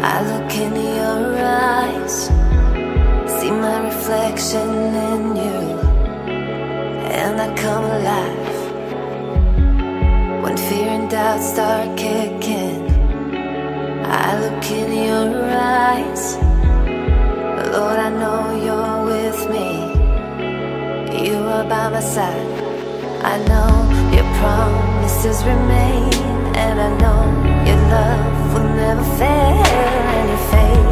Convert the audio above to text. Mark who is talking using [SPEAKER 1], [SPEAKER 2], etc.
[SPEAKER 1] I look in your eyes, see my reflection in you, and I come alive. When fear and doubt start kicking, I look in your eyes. Lord, I know you're with me, you are by my side. I know your promises remain, and I know your love never fail in your face.